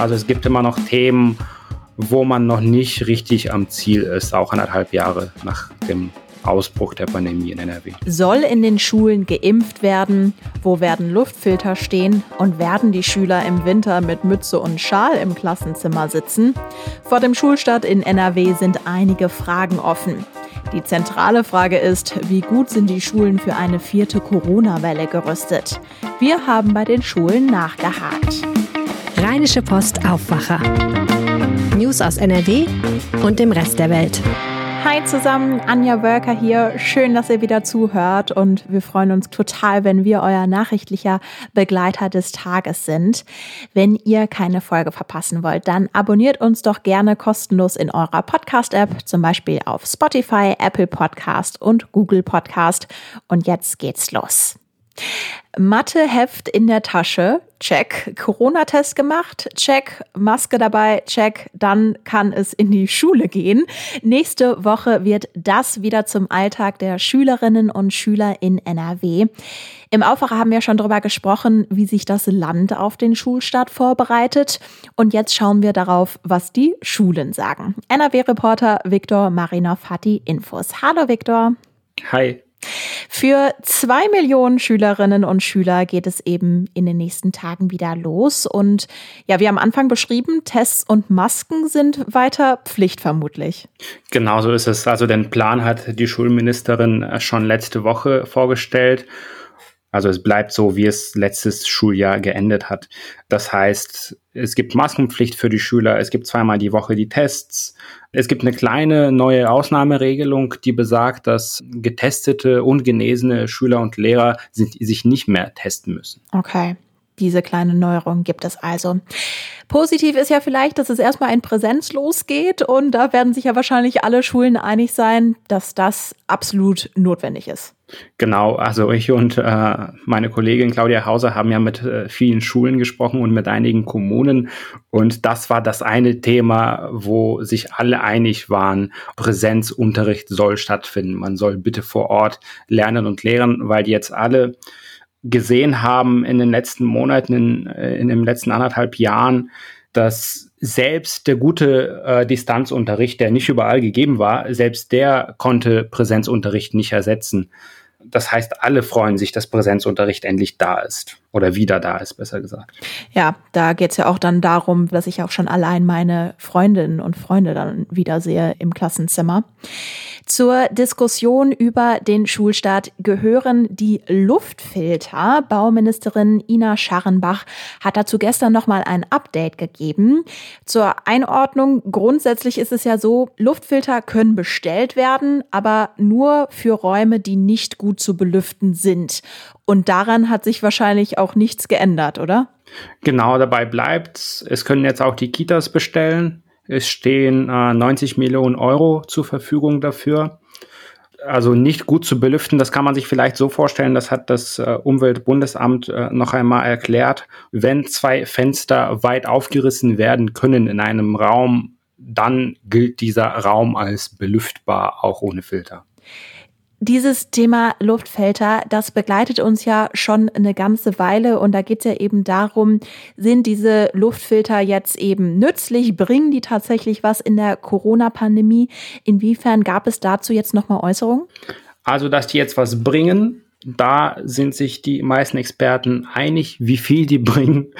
Also es gibt immer noch Themen, wo man noch nicht richtig am Ziel ist, auch anderthalb Jahre nach dem Ausbruch der Pandemie in NRW. Soll in den Schulen geimpft werden? Wo werden Luftfilter stehen? Und werden die Schüler im Winter mit Mütze und Schal im Klassenzimmer sitzen? Vor dem Schulstart in NRW sind einige Fragen offen. Die zentrale Frage ist, wie gut sind die Schulen für eine vierte Corona-Welle gerüstet? Wir haben bei den Schulen nachgehakt. Rheinische Post Aufwacher. News aus NRW und dem Rest der Welt. Hi zusammen, Anja Wölker hier. Schön, dass ihr wieder zuhört und wir freuen uns total, wenn wir euer nachrichtlicher Begleiter des Tages sind. Wenn ihr keine Folge verpassen wollt, dann abonniert uns doch gerne kostenlos in eurer Podcast-App, zum Beispiel auf Spotify, Apple Podcast und Google Podcast. Und jetzt geht's los. Matheheft in der Tasche, check. Corona-Test gemacht, check. Maske dabei, check. Dann kann es in die Schule gehen. Nächste Woche wird das wieder zum Alltag der Schülerinnen und Schüler in NRW. Im Aufwacher haben wir schon darüber gesprochen, wie sich das Land auf den Schulstart vorbereitet. Und jetzt schauen wir darauf, was die Schulen sagen. NRW-Reporter Viktor Marinov hat die Infos. Hallo Viktor. Hi. Für zwei Millionen Schülerinnen und Schüler geht es eben in den nächsten Tagen wieder los. Und ja, wie am Anfang beschrieben, Tests und Masken sind weiter Pflicht vermutlich. Genau so ist es. Also den Plan hat die Schulministerin schon letzte Woche vorgestellt. Also es bleibt so, wie es letztes Schuljahr geendet hat. Das heißt, es gibt Maskenpflicht für die Schüler, es gibt zweimal die Woche die Tests. Es gibt eine kleine neue Ausnahmeregelung, die besagt, dass getestete und genesene Schüler und Lehrer sich nicht mehr testen müssen. Okay. Diese kleine Neuerung gibt es also. Positiv ist ja vielleicht, dass es erstmal in Präsenz losgeht und da werden sich ja wahrscheinlich alle Schulen einig sein, dass das absolut notwendig ist. Genau, also ich und äh, meine Kollegin Claudia Hauser haben ja mit äh, vielen Schulen gesprochen und mit einigen Kommunen und das war das eine Thema, wo sich alle einig waren, Präsenzunterricht soll stattfinden. Man soll bitte vor Ort lernen und lehren, weil jetzt alle gesehen haben in den letzten Monaten, in, äh, in den letzten anderthalb Jahren, dass selbst der gute äh, Distanzunterricht, der nicht überall gegeben war, selbst der konnte Präsenzunterricht nicht ersetzen. Das heißt, alle freuen sich, dass Präsenzunterricht endlich da ist oder wieder da ist, besser gesagt. Ja, da geht es ja auch dann darum, dass ich auch schon allein meine Freundinnen und Freunde dann wiedersehe im Klassenzimmer. Zur Diskussion über den Schulstart gehören die Luftfilter. Bauministerin Ina Scharrenbach hat dazu gestern nochmal ein Update gegeben. Zur Einordnung, grundsätzlich ist es ja so, Luftfilter können bestellt werden, aber nur für Räume, die nicht gut zu belüften sind. Und daran hat sich wahrscheinlich auch nichts geändert, oder? Genau, dabei bleibt es. können jetzt auch die Kitas bestellen. Es stehen äh, 90 Millionen Euro zur Verfügung dafür. Also nicht gut zu belüften, das kann man sich vielleicht so vorstellen, das hat das äh, Umweltbundesamt äh, noch einmal erklärt. Wenn zwei Fenster weit aufgerissen werden können in einem Raum, dann gilt dieser Raum als belüftbar, auch ohne Filter. Dieses Thema Luftfilter, das begleitet uns ja schon eine ganze Weile und da geht es ja eben darum, sind diese Luftfilter jetzt eben nützlich, bringen die tatsächlich was in der Corona-Pandemie? Inwiefern gab es dazu jetzt nochmal Äußerungen? Also, dass die jetzt was bringen, da sind sich die meisten Experten einig. Wie viel die bringen,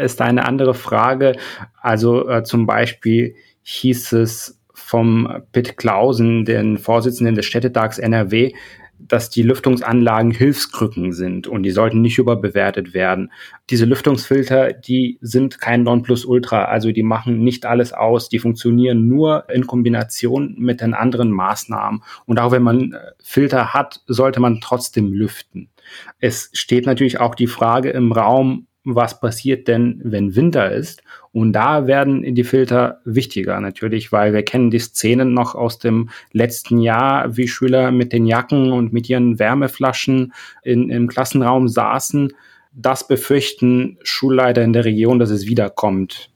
ist eine andere Frage. Also äh, zum Beispiel hieß es vom Pitt Klausen, den Vorsitzenden des Städtetags NRW, dass die Lüftungsanlagen Hilfskrücken sind und die sollten nicht überbewertet werden. Diese Lüftungsfilter, die sind kein Nonplusultra, also die machen nicht alles aus, die funktionieren nur in Kombination mit den anderen Maßnahmen. Und auch wenn man äh, Filter hat, sollte man trotzdem lüften. Es steht natürlich auch die Frage im Raum, was passiert denn, wenn Winter ist. Und da werden die Filter wichtiger natürlich, weil wir kennen die Szenen noch aus dem letzten Jahr, wie Schüler mit den Jacken und mit ihren Wärmeflaschen in, im Klassenraum saßen. Das befürchten Schulleiter in der Region, dass es wiederkommt.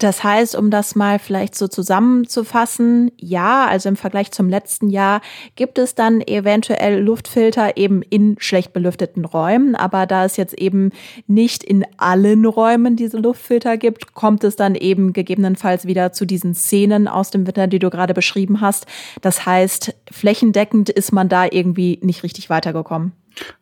Das heißt, um das mal vielleicht so zusammenzufassen, ja, also im Vergleich zum letzten Jahr gibt es dann eventuell Luftfilter eben in schlecht belüfteten Räumen, aber da es jetzt eben nicht in allen Räumen diese Luftfilter gibt, kommt es dann eben gegebenenfalls wieder zu diesen Szenen aus dem Winter, die du gerade beschrieben hast. Das heißt, flächendeckend ist man da irgendwie nicht richtig weitergekommen.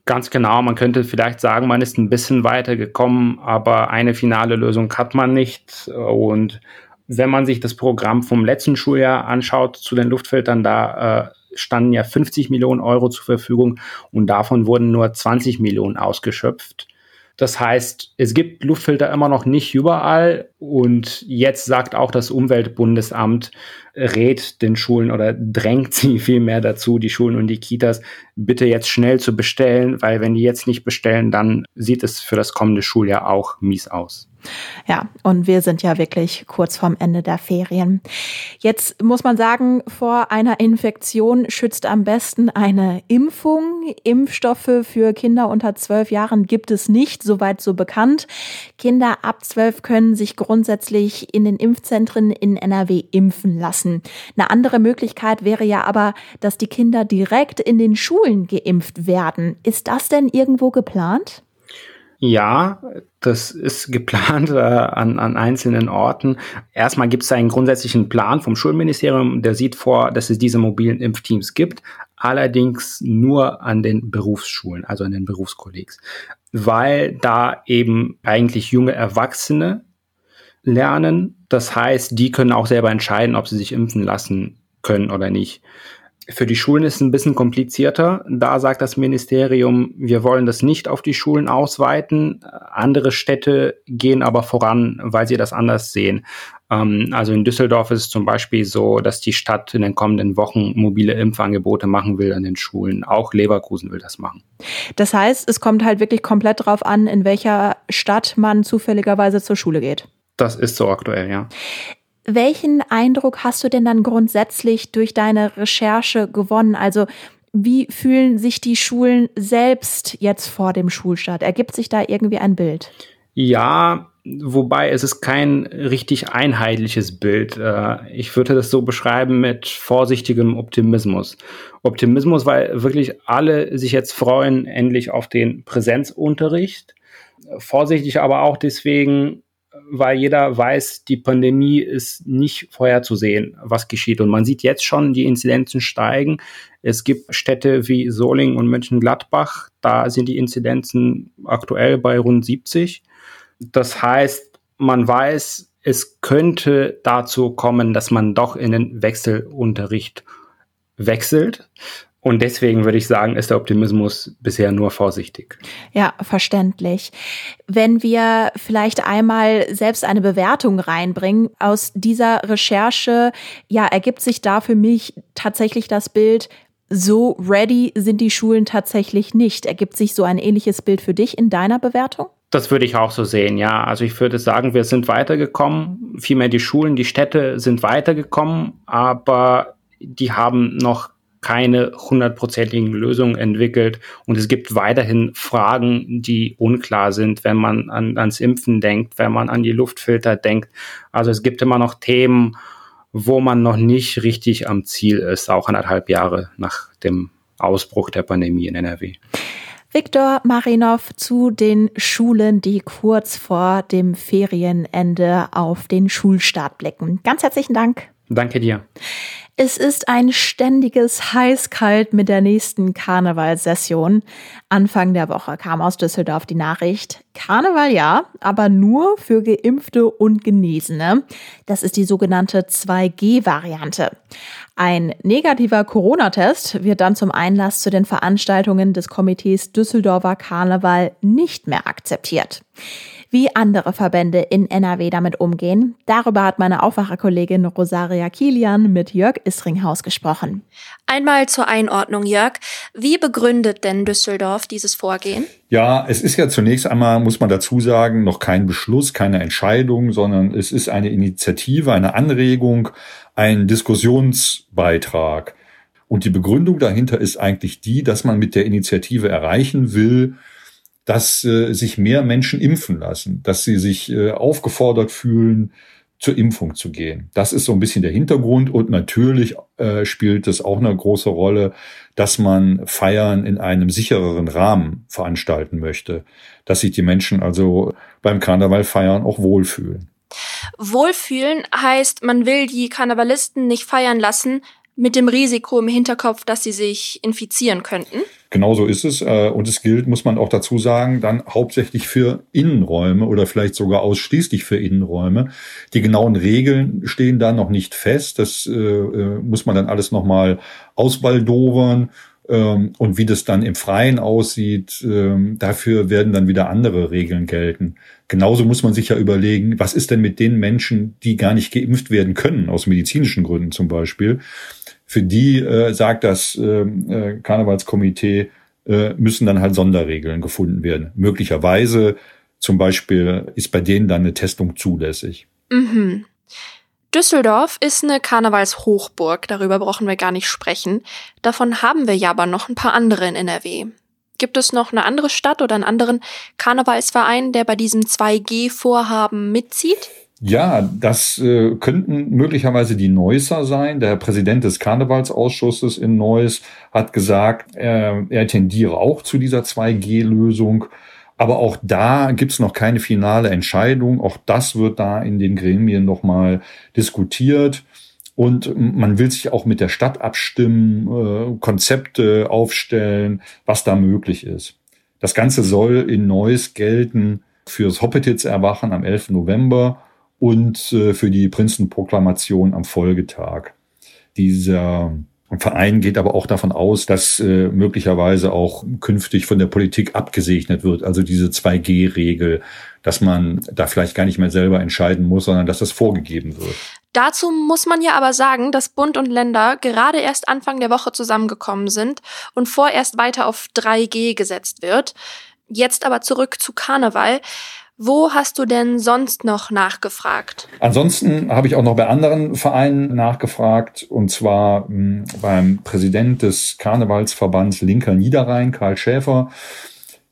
Ganz genau, man könnte vielleicht sagen, man ist ein bisschen weitergekommen, aber eine finale Lösung hat man nicht. Und wenn man sich das Programm vom letzten Schuljahr anschaut zu den Luftfiltern, da äh, standen ja 50 Millionen Euro zur Verfügung und davon wurden nur 20 Millionen ausgeschöpft. Das heißt, es gibt Luftfilter immer noch nicht überall und jetzt sagt auch das Umweltbundesamt, rät den Schulen oder drängt sie vielmehr dazu, die Schulen und die Kitas bitte jetzt schnell zu bestellen, weil wenn die jetzt nicht bestellen, dann sieht es für das kommende Schuljahr auch mies aus. Ja, und wir sind ja wirklich kurz vorm Ende der Ferien. Jetzt muss man sagen, vor einer Infektion schützt am besten eine Impfung. Impfstoffe für Kinder unter zwölf Jahren gibt es nicht, soweit so bekannt. Kinder ab zwölf können sich grundsätzlich in den Impfzentren in NRW impfen lassen. Eine andere Möglichkeit wäre ja aber, dass die Kinder direkt in den Schulen geimpft werden. Ist das denn irgendwo geplant? Ja, das ist geplant äh, an, an einzelnen Orten. Erstmal gibt es einen grundsätzlichen Plan vom Schulministerium, der sieht vor, dass es diese mobilen Impfteams gibt, allerdings nur an den Berufsschulen, also an den Berufskollegs, weil da eben eigentlich junge Erwachsene lernen. Das heißt, die können auch selber entscheiden, ob sie sich impfen lassen können oder nicht. Für die Schulen ist es ein bisschen komplizierter. Da sagt das Ministerium, wir wollen das nicht auf die Schulen ausweiten. Andere Städte gehen aber voran, weil sie das anders sehen. Ähm, also in Düsseldorf ist es zum Beispiel so, dass die Stadt in den kommenden Wochen mobile Impfangebote machen will an den Schulen. Auch Leverkusen will das machen. Das heißt, es kommt halt wirklich komplett drauf an, in welcher Stadt man zufälligerweise zur Schule geht. Das ist so aktuell, ja. Welchen Eindruck hast du denn dann grundsätzlich durch deine Recherche gewonnen? Also wie fühlen sich die Schulen selbst jetzt vor dem Schulstart? Ergibt sich da irgendwie ein Bild? Ja, wobei es ist kein richtig einheitliches Bild. Äh, ich würde das so beschreiben mit vorsichtigem Optimismus. Optimismus, weil wirklich alle sich jetzt freuen, endlich auf den Präsenzunterricht. Vorsichtig aber auch deswegen, weil jeder weiß, die Pandemie ist nicht vorherzusehen, was geschieht. Und man sieht jetzt schon, die Inzidenzen steigen. Es gibt Städte wie Solingen und Mönchengladbach, da sind die Inzidenzen aktuell bei rund 70. Das heißt, man weiß, es könnte dazu kommen, dass man doch in den Wechselunterricht wechselt. Und deswegen würde ich sagen, ist der Optimismus bisher nur vorsichtig. Ja, verständlich. Wenn wir vielleicht einmal selbst eine Bewertung reinbringen, aus dieser Recherche, ja, ergibt sich da für mich tatsächlich das Bild, so ready sind die Schulen tatsächlich nicht. Ergibt sich so ein ähnliches Bild für dich in deiner Bewertung? Das würde ich auch so sehen, ja. Also ich würde sagen, wir sind weitergekommen. Vielmehr die Schulen, die Städte sind weitergekommen, aber die haben noch keine hundertprozentigen Lösungen entwickelt und es gibt weiterhin Fragen, die unklar sind, wenn man an, ans Impfen denkt, wenn man an die Luftfilter denkt. Also es gibt immer noch Themen, wo man noch nicht richtig am Ziel ist, auch anderthalb Jahre nach dem Ausbruch der Pandemie in NRW. Viktor Marinov zu den Schulen, die kurz vor dem Ferienende auf den Schulstart blicken. Ganz herzlichen Dank. Danke dir. Es ist ein ständiges Heiß-Kalt mit der nächsten Karnevalssession. Anfang der Woche kam aus Düsseldorf die Nachricht, Karneval ja, aber nur für Geimpfte und Genesene. Das ist die sogenannte 2G-Variante. Ein negativer Corona-Test wird dann zum Einlass zu den Veranstaltungen des Komitees Düsseldorfer Karneval nicht mehr akzeptiert. Wie andere Verbände in NRW damit umgehen, darüber hat meine Aufwacherkollegin Rosaria Kilian mit Jörg Isringhaus gesprochen. Einmal zur Einordnung, Jörg. Wie begründet denn Düsseldorf dieses Vorgehen? Ja, es ist ja zunächst einmal, muss man dazu sagen, noch kein Beschluss, keine Entscheidung, sondern es ist eine Initiative, eine Anregung, ein Diskussionsbeitrag. Und die Begründung dahinter ist eigentlich die, dass man mit der Initiative erreichen will, dass äh, sich mehr Menschen impfen lassen, dass sie sich äh, aufgefordert fühlen, zur Impfung zu gehen. Das ist so ein bisschen der Hintergrund und natürlich äh, spielt es auch eine große Rolle, dass man Feiern in einem sichereren Rahmen veranstalten möchte, dass sich die Menschen also beim Karneval feiern auch wohlfühlen. Wohlfühlen heißt, man will die Karnevalisten nicht feiern lassen mit dem Risiko im Hinterkopf, dass sie sich infizieren könnten. Genau so ist es. Äh, und es gilt, muss man auch dazu sagen, dann hauptsächlich für Innenräume oder vielleicht sogar ausschließlich für Innenräume. Die genauen Regeln stehen da noch nicht fest. Das äh, äh muss man dann alles nochmal ausbaldowern. Ähm, und wie das dann im Freien aussieht, ähm, dafür werden dann wieder andere Regeln gelten. Genauso muss man sich ja überlegen, was ist denn mit den Menschen, die gar nicht geimpft werden können, aus medizinischen Gründen zum Beispiel. Für die äh, sagt das ähm, äh, Karnevalskomitee, äh, müssen dann halt Sonderregeln gefunden werden. Möglicherweise zum Beispiel ist bei denen dann eine Testung zulässig. Mhm. Düsseldorf ist eine Karnevalshochburg, darüber brauchen wir gar nicht sprechen. Davon haben wir ja aber noch ein paar andere in NRW. Gibt es noch eine andere Stadt oder einen anderen Karnevalsverein, der bei diesem 2G-Vorhaben mitzieht? Ja, das äh, könnten möglicherweise die Neusser sein. Der Präsident des Karnevalsausschusses in Neuss hat gesagt, er, er tendiere auch zu dieser 2G-Lösung. Aber auch da gibt's noch keine finale Entscheidung. Auch das wird da in den Gremien nochmal diskutiert. Und man will sich auch mit der Stadt abstimmen, äh, Konzepte aufstellen, was da möglich ist. Das Ganze soll in Neuss gelten fürs Hoppetitz-Erwachen am 11. November und äh, für die Prinzenproklamation am Folgetag. Dieser Verein geht aber auch davon aus, dass äh, möglicherweise auch künftig von der Politik abgesegnet wird, also diese 2G-Regel, dass man da vielleicht gar nicht mehr selber entscheiden muss, sondern dass das vorgegeben wird. Dazu muss man ja aber sagen, dass Bund und Länder gerade erst Anfang der Woche zusammengekommen sind und vorerst weiter auf 3G gesetzt wird. Jetzt aber zurück zu Karneval. Wo hast du denn sonst noch nachgefragt? Ansonsten habe ich auch noch bei anderen Vereinen nachgefragt, und zwar hm, beim Präsident des Karnevalsverbands Linker Niederrhein, Karl Schäfer.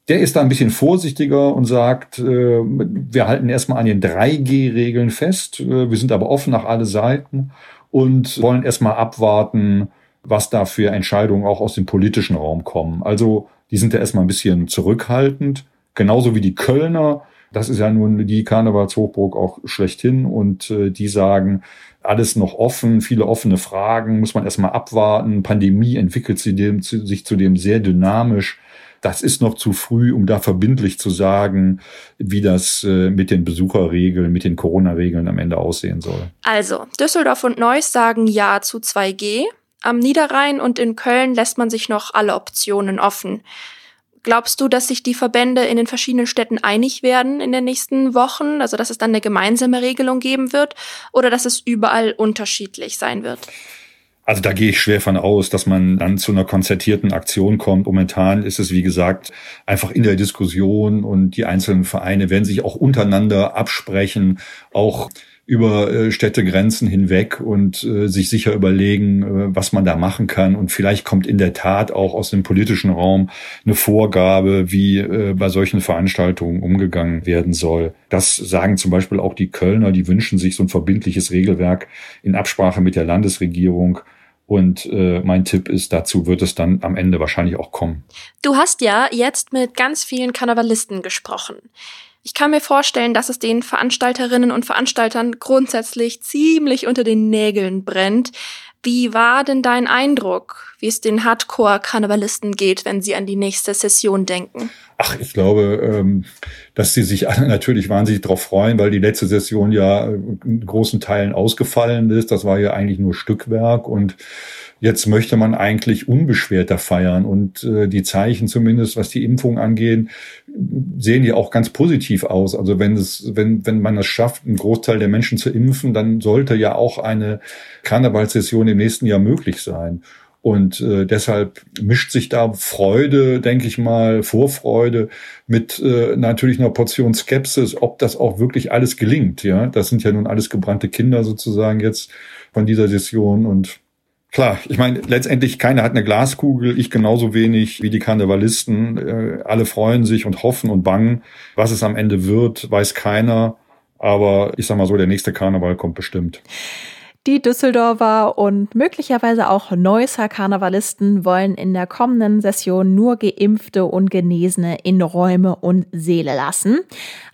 Der ist da ein bisschen vorsichtiger und sagt, äh, wir halten erstmal an den 3G-Regeln fest, äh, wir sind aber offen nach alle Seiten und wollen erstmal abwarten, was da für Entscheidungen auch aus dem politischen Raum kommen. Also die sind da erstmal ein bisschen zurückhaltend, genauso wie die Kölner das ist ja nun die Karnevalshochburg auch schlechthin und äh, die sagen, alles noch offen, viele offene Fragen, muss man erstmal abwarten. Pandemie entwickelt sich, dem, sich zudem sehr dynamisch. Das ist noch zu früh, um da verbindlich zu sagen, wie das äh, mit den Besucherregeln, mit den Corona-Regeln am Ende aussehen soll. Also, Düsseldorf und Neuss sagen Ja zu 2G. Am Niederrhein und in Köln lässt man sich noch alle Optionen offen. Glaubst du, dass sich die Verbände in den verschiedenen Städten einig werden in den nächsten Wochen? Also, dass es dann eine gemeinsame Regelung geben wird oder dass es überall unterschiedlich sein wird? Also da gehe ich schwer von aus, dass man dann zu einer konzertierten Aktion kommt. Momentan ist es, wie gesagt, einfach in der Diskussion und die einzelnen Vereine werden sich auch untereinander absprechen, auch über äh, Städtegrenzen hinweg und äh, sich sicher überlegen, äh, was man da machen kann. Und vielleicht kommt in der Tat auch aus dem politischen Raum eine Vorgabe, wie äh, bei solchen Veranstaltungen umgegangen werden soll. Das sagen zum Beispiel auch die Kölner, die wünschen sich so ein verbindliches Regelwerk in Absprache mit der Landesregierung. Und äh, mein Tipp ist, dazu wird es dann am Ende wahrscheinlich auch kommen. Du hast ja jetzt mit ganz vielen Karnevalisten gesprochen. Ich kann mir vorstellen, dass es den Veranstalterinnen und Veranstaltern grundsätzlich ziemlich unter den Nägeln brennt. Wie war denn dein Eindruck, wie es den Hardcore-Karnevalisten geht, wenn sie an die nächste Session denken? Ach, ich glaube, ähm, dass sie sich alle natürlich wahnsinnig darauf freuen, weil die letzte Session ja in großen Teilen ausgefallen ist. Das war ja eigentlich nur Stückwerk und Jetzt möchte man eigentlich unbeschwerter feiern und äh, die Zeichen zumindest, was die Impfung angeht, sehen ja auch ganz positiv aus. Also wenn es, wenn, wenn man es schafft, einen Großteil der Menschen zu impfen, dann sollte ja auch eine Karnevalssession im nächsten Jahr möglich sein. Und äh, deshalb mischt sich da Freude, denke ich mal, Vorfreude mit äh, natürlich einer Portion Skepsis, ob das auch wirklich alles gelingt. Ja, das sind ja nun alles gebrannte Kinder sozusagen jetzt von dieser Session und Klar, ich meine, letztendlich keiner hat eine Glaskugel, ich genauso wenig wie die Karnevalisten. Äh, alle freuen sich und hoffen und bangen. Was es am Ende wird, weiß keiner. Aber ich sag mal so, der nächste Karneval kommt bestimmt. Die Düsseldorfer und möglicherweise auch Neusser Karnevalisten wollen in der kommenden Session nur Geimpfte und Genesene in Räume und Seele lassen.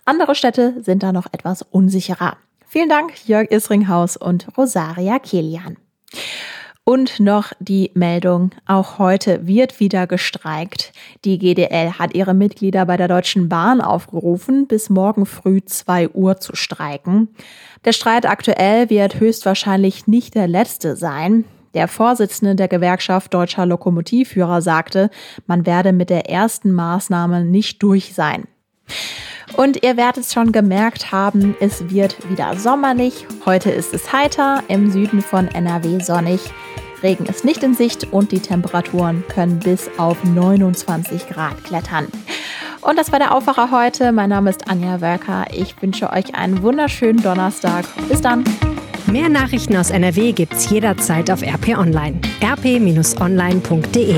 Andere Städte sind da noch etwas unsicherer. Vielen Dank, Jörg Isringhaus und Rosaria Kilian. Und noch die Meldung, auch heute wird wieder gestreikt. Die GDL hat ihre Mitglieder bei der Deutschen Bahn aufgerufen, bis morgen früh 2 Uhr zu streiken. Der Streit aktuell wird höchstwahrscheinlich nicht der letzte sein. Der Vorsitzende der Gewerkschaft Deutscher Lokomotivführer sagte, man werde mit der ersten Maßnahme nicht durch sein. Und ihr werdet es schon gemerkt haben, es wird wieder sommerlich. Heute ist es heiter, im Süden von NRW sonnig. Regen ist nicht in Sicht und die Temperaturen können bis auf 29 Grad klettern. Und das war der Aufwacher heute. Mein Name ist Anja Wölker. Ich wünsche euch einen wunderschönen Donnerstag. Bis dann. Mehr Nachrichten aus NRW gibt's jederzeit auf RP Online. rp-online.de